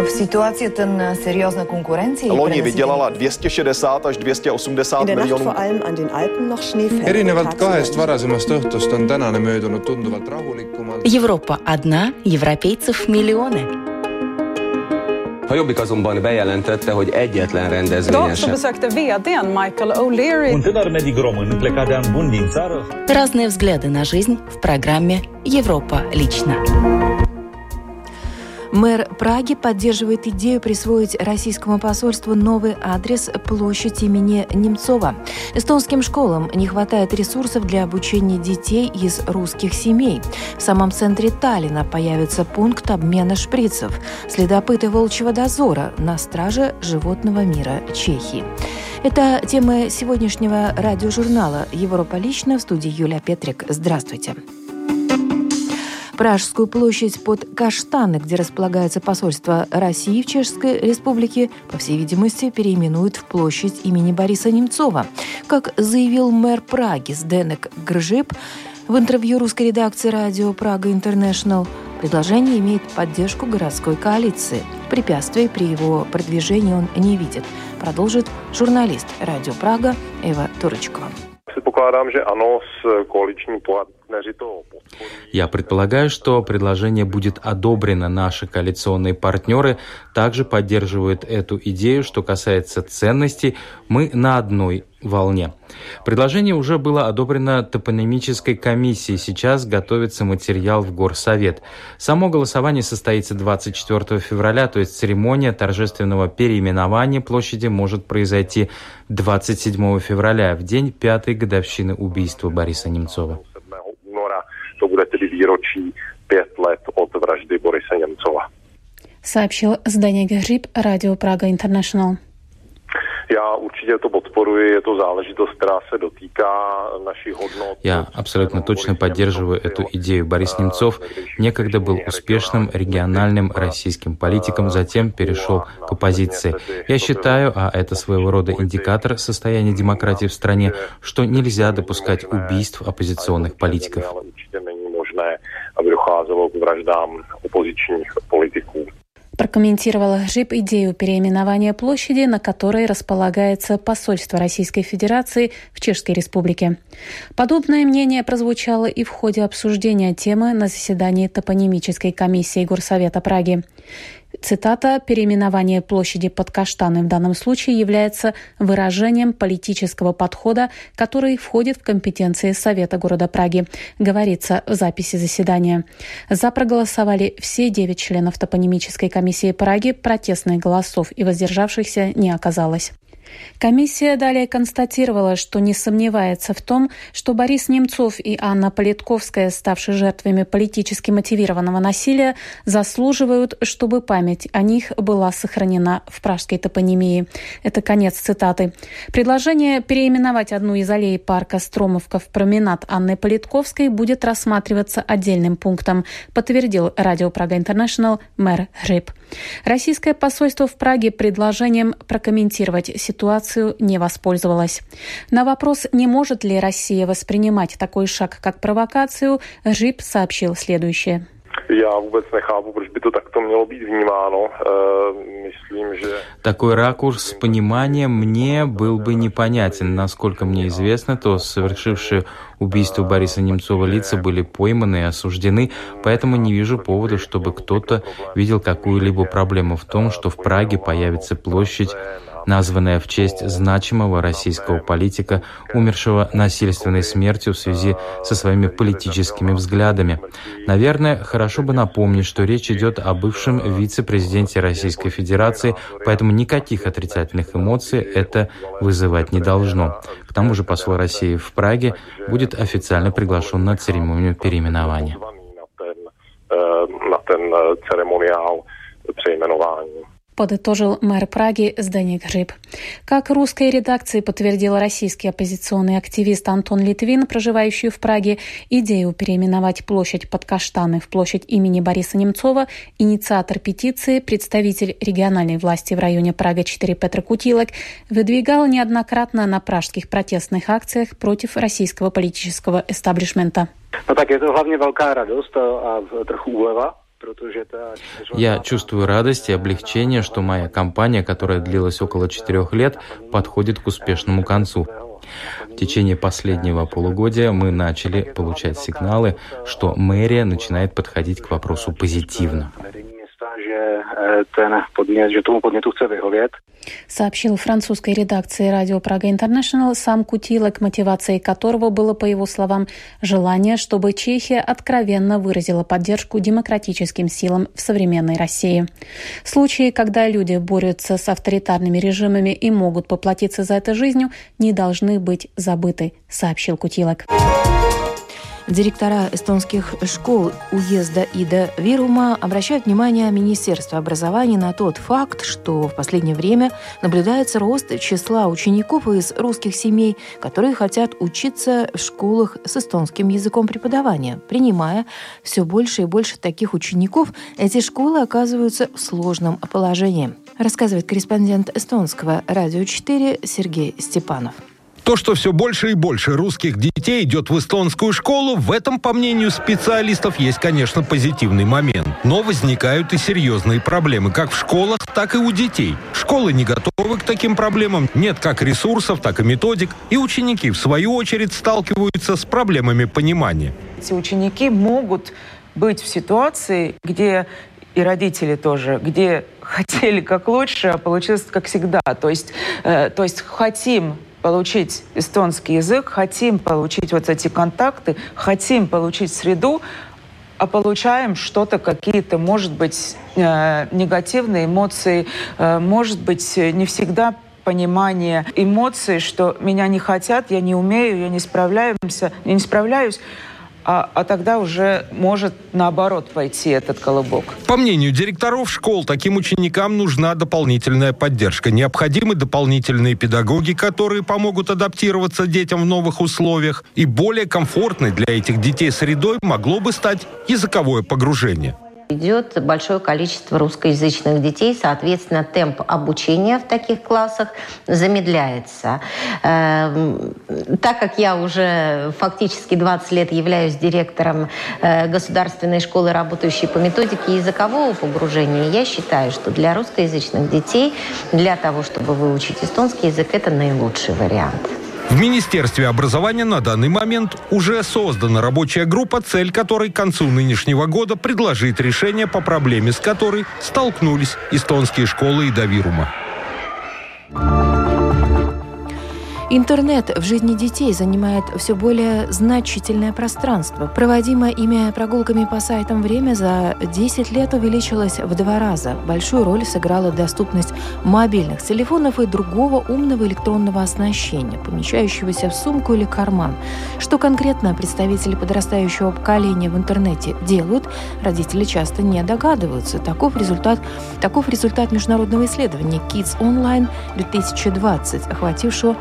В ситуацията на сериозна конкуренция Loni vydělala 260 až 280 miljonů. erinevalt kahest varasemast õhtust on tänane möödunud tunduvalt rahulikumalt. Европа одна, европейцев миллионы. A Jobbik azonban bejelentette, hogy egyetlen rendezvényen Idag så sem. besökte vdn Michael O'Leary Un tânăr medic român plecat de an bun din țară Разные взгляды на жизнь в программе «Европа лично». Мэр Праги поддерживает идею присвоить российскому посольству новый адрес площадь имени Немцова. Эстонским школам не хватает ресурсов для обучения детей из русских семей. В самом центре Таллина появится пункт обмена шприцев. Следопыты волчьего дозора на страже животного мира Чехии. Это темы сегодняшнего радиожурнала «Европа лично» в студии Юлия Петрик. Здравствуйте. Пражскую площадь под Каштаны, где располагается посольство России в Чешской Республике, по всей видимости, переименуют в площадь имени Бориса Немцова. Как заявил мэр Праги Сденек Гржип в интервью русской редакции радио «Прага Интернешнл», предложение имеет поддержку городской коалиции. Препятствий при его продвижении он не видит, продолжит журналист радио «Прага» Эва Турочкова. Ano, s koaliční partneři to podpoří. Я предполагаю, что предложение будет одобрено. Наши коалиционные партнеры также поддерживают эту идею. Что касается ценностей, мы на одной волне. Предложение уже было одобрено топонимической комиссией. Сейчас готовится материал в Горсовет. Само голосование состоится 24 февраля, то есть церемония торжественного переименования площади может произойти 27 февраля, в день пятой годовщины убийства Бориса Немцова. 7. února to bude výročí pět let od vraždy Borise Němcova. сообщил Зданик Гриб, радио Прага Интернешнл. Já určitě to podporuji, je to záležitost, která se dotýká našich hodnot. Я абсолютно точно поддерживаю эту идею. Борис Немцов некогда был успешным региональным российским политиком, затем перешел к оппозиции. Я считаю, а это своего рода индикатор состояния демократии в стране, что нельзя допускать убийств оппозиционных политиков. Ale určitě není možné, aby docházelo k vraždám opozičních politiků. Прокомментировал Гриб идею переименования площади, на которой располагается посольство Российской Федерации в Чешской Республике. Подобное мнение прозвучало и в ходе обсуждения темы на заседании топонимической комиссии Горсовета Праги. Цитата «Переименование площади под Каштаны в данном случае является выражением политического подхода, который входит в компетенции Совета города Праги», говорится в записи заседания. За проголосовали все девять членов топонимической комиссии Праги, протестных голосов и воздержавшихся не оказалось. Комиссия далее констатировала, что не сомневается в том, что Борис Немцов и Анна Политковская, ставшие жертвами политически мотивированного насилия, заслуживают, чтобы память о них была сохранена в пражской топонимии. Это конец цитаты. Предложение переименовать одну из аллей парка Стромовка в променад Анны Политковской будет рассматриваться отдельным пунктом, подтвердил радио Прага Интернешнл мэр Гриб. Российское посольство в Праге предложением прокомментировать ситуацию не воспользовалось. На вопрос, не может ли Россия воспринимать такой шаг как провокацию, Гриб сообщил следующее. Já vůbec nechápu, proč by to takto mělo být vnímáno. E, myslím, že Такой ракурс понимания мне был бы непонятен. Насколько мне известно, то совершившие убийство Бориса Немцова лица были пойманы и осуждены, поэтому не вижу повода, чтобы кто-то видел какую-либо проблему в том, что в Праге появится площадь, названная в честь значимого российского политика, умершего насильственной смертью в связи со своими политическими взглядами. Наверное, хорошо бы напомнить, что речь идет о бывшем вице-президенте Российской Федерации, поэтому никаких отрицательных эмоций это вызывать не должно. К тому же посол России в Праге будет официально приглашен на церемонию переименования. e, na ten ceremoniál přejmenování. Подытожил мэр Праги Зданик Гриб. Как русской редакции подтвердил российский оппозиционный активист Антон Литвин, проживающий в Праге, идею переименовать площадь под Каштаны в площадь имени Бориса Немцова, инициатор петиции, представитель региональной власти в районе Прага-4 Петр Кутилок, выдвигал неоднократно на пражских протестных акциях против российского политического эстаблишмента. No tak je to hlavně velká a, a trochu úleva, Я чувствую радость и облегчение, что моя кампания, которая длилась около четырех лет, подходит к успешному концу. В течение последнего полугодия мы начали получать сигналы, что мэрия начинает подходить к вопросу позитивно. Сообщил французской редакции радио Прага Интернешнл сам Кутилок, мотивацией которого было, по его словам, желание, чтобы Чехия откровенно выразила поддержку демократическим силам в современной России. Случаи, когда люди борются с авторитарными режимами и могут поплатиться за это жизнью, не должны быть забыты, сообщил Кутилок. Директора эстонских школ уезда Ида Вирума обращают внимание Министерства образования на тот факт, что в последнее время наблюдается рост числа учеников из русских семей, которые хотят учиться в школах с эстонским языком преподавания. Принимая все больше и больше таких учеников, эти школы оказываются в сложном положении, рассказывает корреспондент эстонского радио 4 Сергей Степанов. То, что все больше и больше русских детей идет в эстонскую школу, в этом, по мнению специалистов, есть, конечно, позитивный момент. Но возникают и серьезные проблемы как в школах, так и у детей. Школы не готовы к таким проблемам, нет как ресурсов, так и методик, и ученики, в свою очередь, сталкиваются с проблемами понимания. Эти ученики могут быть в ситуации, где и родители тоже, где хотели как лучше, а получилось как всегда. То есть, э, то есть хотим получить эстонский язык, хотим получить вот эти контакты, хотим получить среду, а получаем что-то, какие-то, может быть, э, негативные эмоции, э, может быть, не всегда понимание эмоций, что меня не хотят, я не умею, я не справляемся, я не справляюсь а, а тогда уже может наоборот пойти этот колобок. По мнению директоров школ, таким ученикам нужна дополнительная поддержка. Необходимы дополнительные педагоги, которые помогут адаптироваться детям в новых условиях. И более комфортной для этих детей средой могло бы стать языковое погружение. Идет большое количество русскоязычных детей, соответственно, темп обучения в таких классах замедляется. Эм, так как я уже фактически 20 лет являюсь директором э, государственной школы, работающей по методике языкового погружения, я считаю, что для русскоязычных детей, для того, чтобы выучить эстонский язык, это наилучший вариант. В Министерстве образования на данный момент уже создана рабочая группа, цель которой к концу нынешнего года предложить решение по проблеме, с которой столкнулись эстонские школы и Давирума. Интернет в жизни детей занимает все более значительное пространство. Проводимое ими прогулками по сайтам время за 10 лет увеличилось в два раза. Большую роль сыграла доступность мобильных телефонов и другого умного электронного оснащения, помещающегося в сумку или карман. Что конкретно представители подрастающего поколения в интернете делают, родители часто не догадываются. Таков результат, таков результат международного исследования Kids Online 2020, охватившего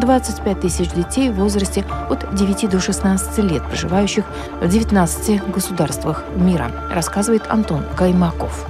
25 тысяч детей в возрасте от 9 до 16 лет, проживающих в 19 государствах мира, рассказывает Антон Каймаков.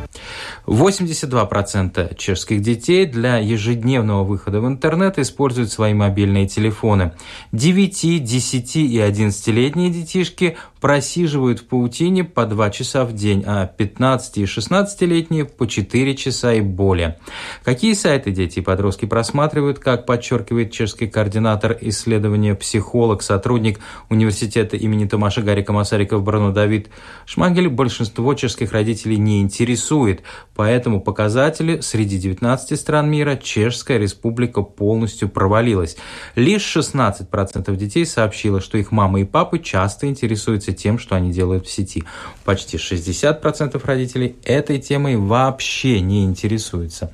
82% чешских детей для ежедневного выхода в интернет используют свои мобильные телефоны. 9, 10 и 11-летние детишки просиживают в паутине по 2 часа в день, а 15 и 16-летние по 4 часа и более. Какие сайты дети и подростки просматривают, как подчеркивает чешский координатор исследования психолог, сотрудник университета имени Томаша Гарика Масарика в Бруно Давид Шмагель, большинство чешских родителей не интересует. По этому показателю среди 19 стран мира Чешская республика полностью провалилась. Лишь 16% детей сообщило, что их мамы и папы часто интересуются тем, что они делают в сети. Почти 60% родителей этой темой вообще не интересуются.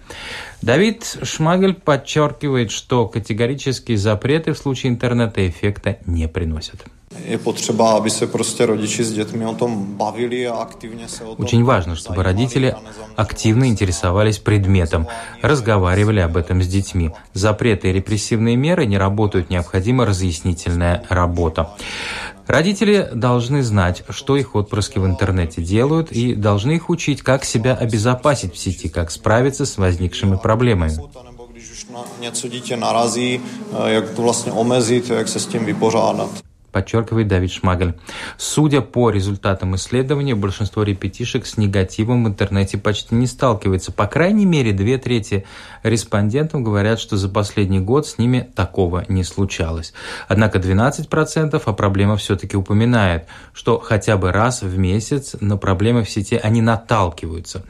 Давид Шмагель подчеркивает, что категорические запреты в случае интернета эффекта не приносят. Очень важно, чтобы родители активно интересовались предметом, разговаривали об этом с детьми. Запреты и репрессивные меры не работают, необходима разъяснительная работа. Родители должны знать, что их отпрыски в интернете делают, и должны их учить, как себя обезопасить в сети, как справиться с возникшими проблемами. něco dítě narazí, jak to vlastně omezit, jak se s tím vypořádat. Подчеркивает Давид Шмагель. Судя по результатам исследования, большинство репетишек с негативом в интернете почти не сталкивается. По крайней мере, две трети респондентов говорят, что за последний год с ними такого не случалось. Однако 12% о проблемах все-таки упоминает, что хотя бы раз в месяц на проблемы в сети они наталкиваются.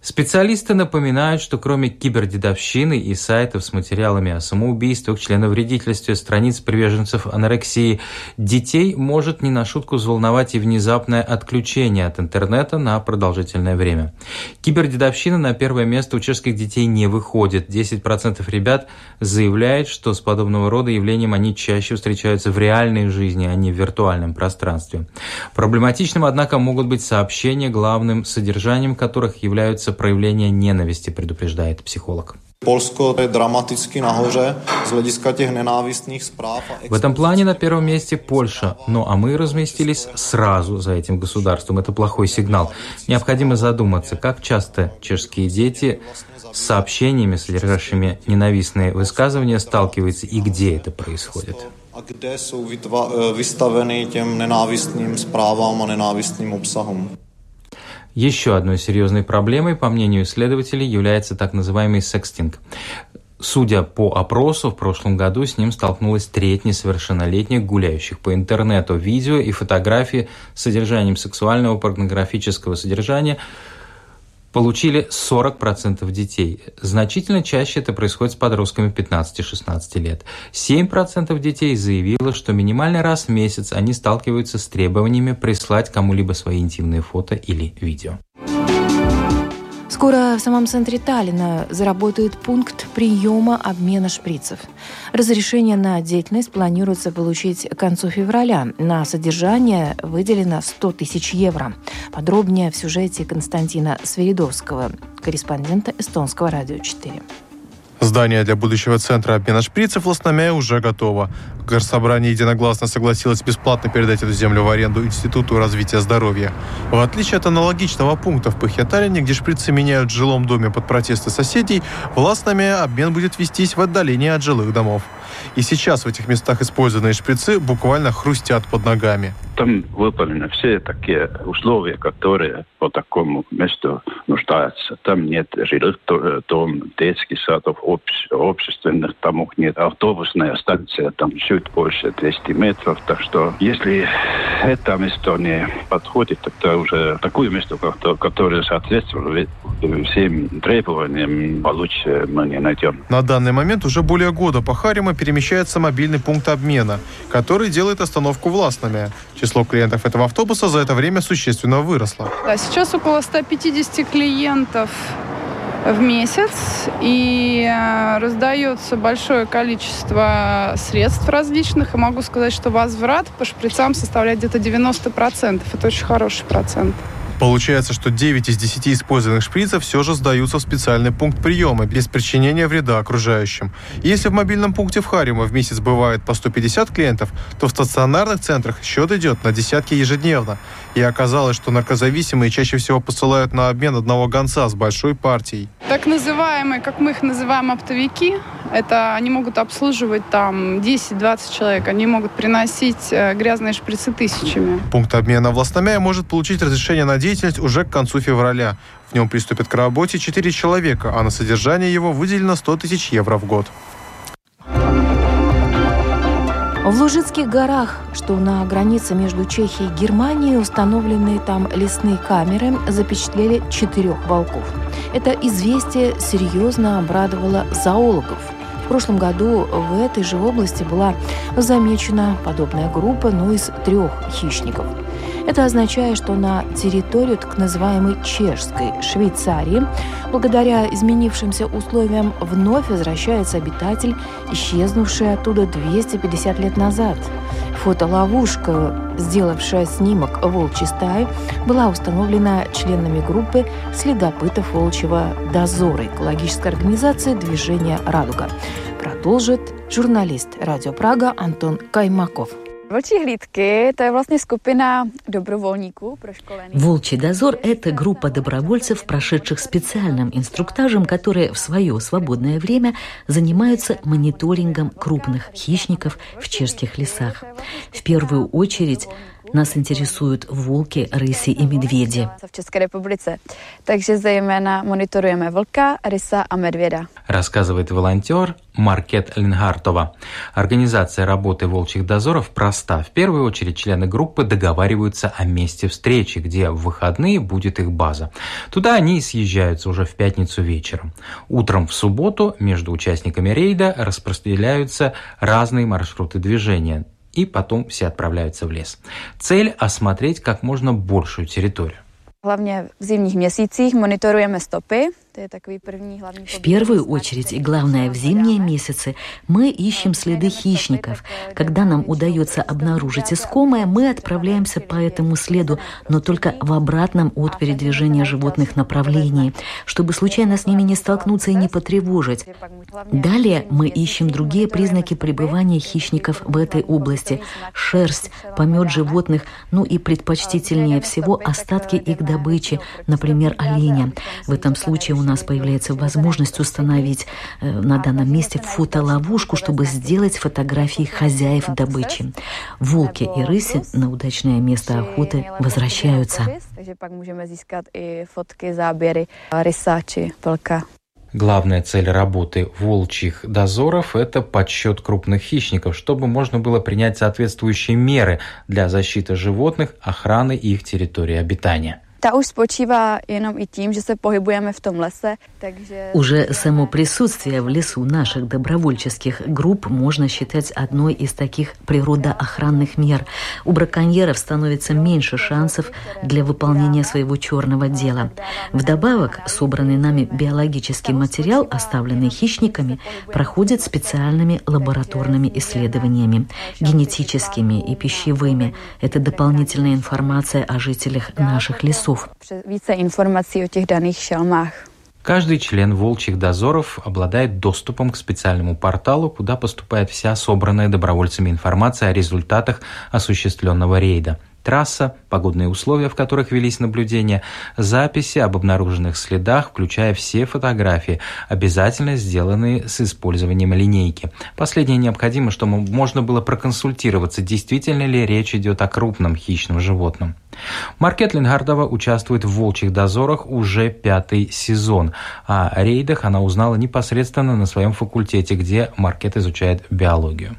Специалисты напоминают, что кроме кибердедовщины и сайтов с материалами о самоубийствах, членовредительстве, страниц приверженцев анорексии, детей может не на шутку взволновать и внезапное отключение от интернета на продолжительное время. Кибердедовщина на первое место у чешских детей не выходит. 10% ребят заявляют, что с подобного рода явлением они чаще встречаются в реальной жизни, а не в виртуальном пространстве. Проблематичным, однако, могут быть сообщения, главным содержанием которых являются проявление ненависти, предупреждает психолог. В этом плане на первом месте Польша, ну а мы разместились сразу за этим государством. Это плохой сигнал. Необходимо задуматься, как часто чешские дети с сообщениями, содержащими ненавистные высказывания, сталкиваются и где это происходит. Jsou těm nenávistným zprávám a nenávistným obsahům. Еще одной серьезной проблемой, по мнению исследователей, является так называемый секстинг. Судя по опросу, в прошлом году с ним столкнулась треть несовершеннолетних, гуляющих по интернету. Видео и фотографии с содержанием сексуального порнографического содержания – получили 40% детей. Значительно чаще это происходит с подростками 15-16 лет. 7% детей заявило, что минимальный раз в месяц они сталкиваются с требованиями прислать кому-либо свои интимные фото или видео. Скоро в самом центре Таллина заработает пункт приема обмена шприцев. Разрешение на деятельность планируется получить к концу февраля. На содержание выделено 100 тысяч евро. Подробнее в сюжете Константина Свиридовского, корреспондента Эстонского радио 4. Здание для будущего центра обмена шприцев Лосномя уже готово. Горсобрание единогласно согласилось бесплатно передать эту землю в аренду Институту развития здоровья. В отличие от аналогичного пункта в Пахьятарине, где шприцы меняют в жилом доме под протесты соседей, в Лосномя обмен будет вестись в отдалении от жилых домов. И сейчас в этих местах использованные шприцы буквально хрустят под ногами. Там выполнены все такие условия, которые по такому месту нуждаются. Там нет жилых дом, детских садов, общественных домов нет. Автобусная станция там чуть больше 200 метров. Так что если это место не подходит, тогда уже такое место, которое соответствует всем требованиям, получше мы не найдем. На данный момент уже более года по Харима перемещается мобильный пункт обмена, который делает остановку в Ласнаме. Число клиентов этого автобуса за это время существенно выросло. Да, сейчас около 150 клиентов в месяц и э, раздается большое количество средств различных. И могу сказать, что возврат по шприцам составляет где-то 90%. Это очень хороший процент. Получается, что 9 из 10 использованных шприцев все же сдаются в специальный пункт приема без причинения вреда окружающим. если в мобильном пункте в Харима в месяц бывает по 150 клиентов, то в стационарных центрах счет идет на десятки ежедневно. И оказалось, что наркозависимые чаще всего посылают на обмен одного гонца с большой партией. Так называемые, как мы их называем, оптовики, это они могут обслуживать там 10-20 человек. Они могут приносить э, грязные шприцы тысячами. Пункт обмена в Ластомяе может получить разрешение на деятельность уже к концу февраля. В нем приступят к работе 4 человека, а на содержание его выделено 100 тысяч евро в год. В Лужицких горах, что на границе между Чехией и Германией, установленные там лесные камеры запечатлели четырех волков. Это известие серьезно обрадовало зоологов. В прошлом году в этой же области была замечена подобная группа, но из трех хищников – это означает, что на территорию так называемой чешской Швейцарии, благодаря изменившимся условиям, вновь возвращается обитатель, исчезнувший оттуда 250 лет назад. Фотоловушка, сделавшая снимок волчьей стаи, была установлена членами группы следопытов волчьего дозора экологической организации движения «Радуга». Продолжит журналист «Радио Прага» Антон Каймаков. Волчьи hlídky – это vlastně skupina добровольникů прошколенных. Волчий дозор – это группа добровольцев, прошедших специальным инструктажем, которые в свое свободное время занимаются мониторингом крупных хищников в чешских лесах. В первую очередь нас интересуют волки, рыси и медведи. В České republice. Takže zejména monitorujeme vlka, rysa a medvěda. Рассказывает волонтер Маркет Линхартова. Организация работы волчьих дозоров проста. В первую очередь члены группы договариваются о месте встречи, где в выходные будет их база. Туда они съезжаются уже в пятницу вечером. Утром в субботу между участниками рейда распределяются разные маршруты движения и потом все отправляются в лес. Цель – осмотреть как можно большую территорию. Hlavně v zimních měsících monitorujeme stopy, В первую очередь и главное в зимние месяцы мы ищем следы хищников. Когда нам удается обнаружить искомое, мы отправляемся по этому следу, но только в обратном от передвижения животных направлении, чтобы случайно с ними не столкнуться и не потревожить. Далее мы ищем другие признаки пребывания хищников в этой области. Шерсть, помет животных, ну и предпочтительнее всего остатки их добычи, например, оленя. В этом случае у нас появляется возможность установить э, на данном месте фотоловушку, чтобы сделать фотографии хозяев добычи. Волки и рыси на удачное место охоты возвращаются. Главная цель работы волчьих дозоров – это подсчет крупных хищников, чтобы можно было принять соответствующие меры для защиты животных, охраны их территории обитания. Ta už spočívá jenom i tím, že se pohybujeme v tom lese, takže... Уже само присутствие в лесу наших добровольческих групп можно считать одной из таких природоохранных мер. У браконьеров становится меньше шансов для выполнения своего черного дела. Вдобавок, собранный нами биологический материал, оставленный хищниками, проходит специальными лабораторными исследованиями, генетическими и пищевыми. Это дополнительная информация о жителях наших лесов лесов. Каждый член волчьих дозоров обладает доступом к специальному порталу, куда поступает вся собранная добровольцами информация о результатах осуществленного рейда трасса, погодные условия, в которых велись наблюдения, записи об обнаруженных следах, включая все фотографии, обязательно сделанные с использованием линейки. Последнее необходимо, чтобы можно было проконсультироваться, действительно ли речь идет о крупном хищном животном. Маркет Лингардова участвует в «Волчьих дозорах» уже пятый сезон. О рейдах она узнала непосредственно на своем факультете, где Маркет изучает биологию.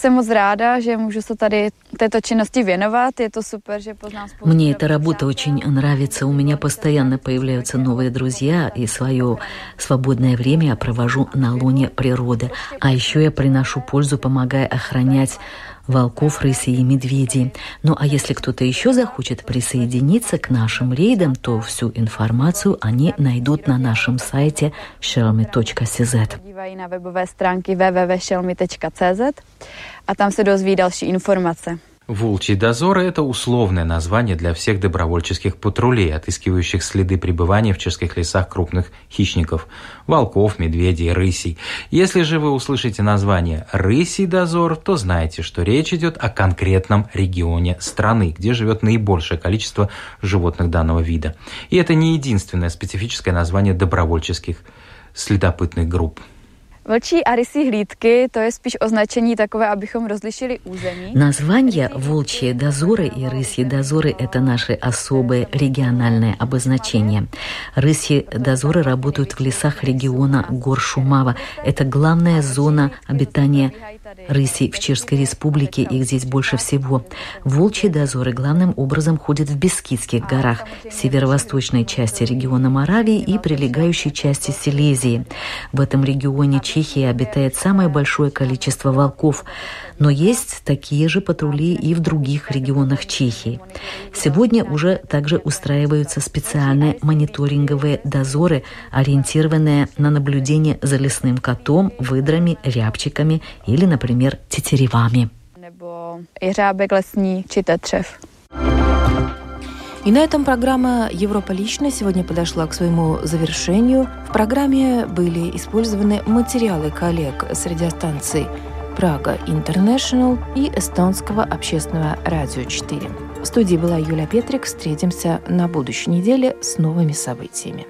Jsem moc ráda, že můžu se tady této činnosti věnovat. Je to super, že poznám спoustu Мне эта работа очень нравится. У меня постоянно появляются новые друзья, и свое свободное время я провожу на луне природы. А еще я приношу пользу, помогая охранять волков, рыси и медведей. Ну а если кто-то еще захочет присоединиться к нашим рейдам, то всю информацию они найдут на нашем сайте shelmy.cz. a tam se dozví další informace. Волчьи дозоры – это условное название для всех добровольческих патрулей, отыскивающих следы пребывания в чешских лесах крупных хищников – волков, медведей, рысей. Если же вы услышите название «рысий дозор», то знайте, что речь идет о конкретном регионе страны, где живет наибольшее количество животных данного вида. И это не единственное специфическое название добровольческих следопытных групп. Vlčí a rysí hlídky, to je spíš takové, abychom rozlišili území. Названия «волчьи дозоры» и «рысьи дозоры» — это наши особые региональные обозначения. Рысьи дозоры работают в лесах региона гор Шумава. Это главная зона обитания рысей в Чешской Республике, их здесь больше всего. Волчьи дозоры главным образом ходят в Бескидских горах, северо-восточной части региона Моравии и прилегающей части Силезии. В этом регионе Чехии обитает самое большое количество волков, но есть такие же патрули и в других регионах Чехии. Сегодня уже также устраиваются специальные мониторинговые дозоры, ориентированные на наблюдение за лесным котом, выдрами, рябчиками или, например, тетеревами. И на этом программа «Европа лично» сегодня подошла к своему завершению. В программе были использованы материалы коллег с радиостанций Прага Интернешнл и эстонского общественного радио 4. В студии была Юля Петрик. Встретимся на будущей неделе с новыми событиями.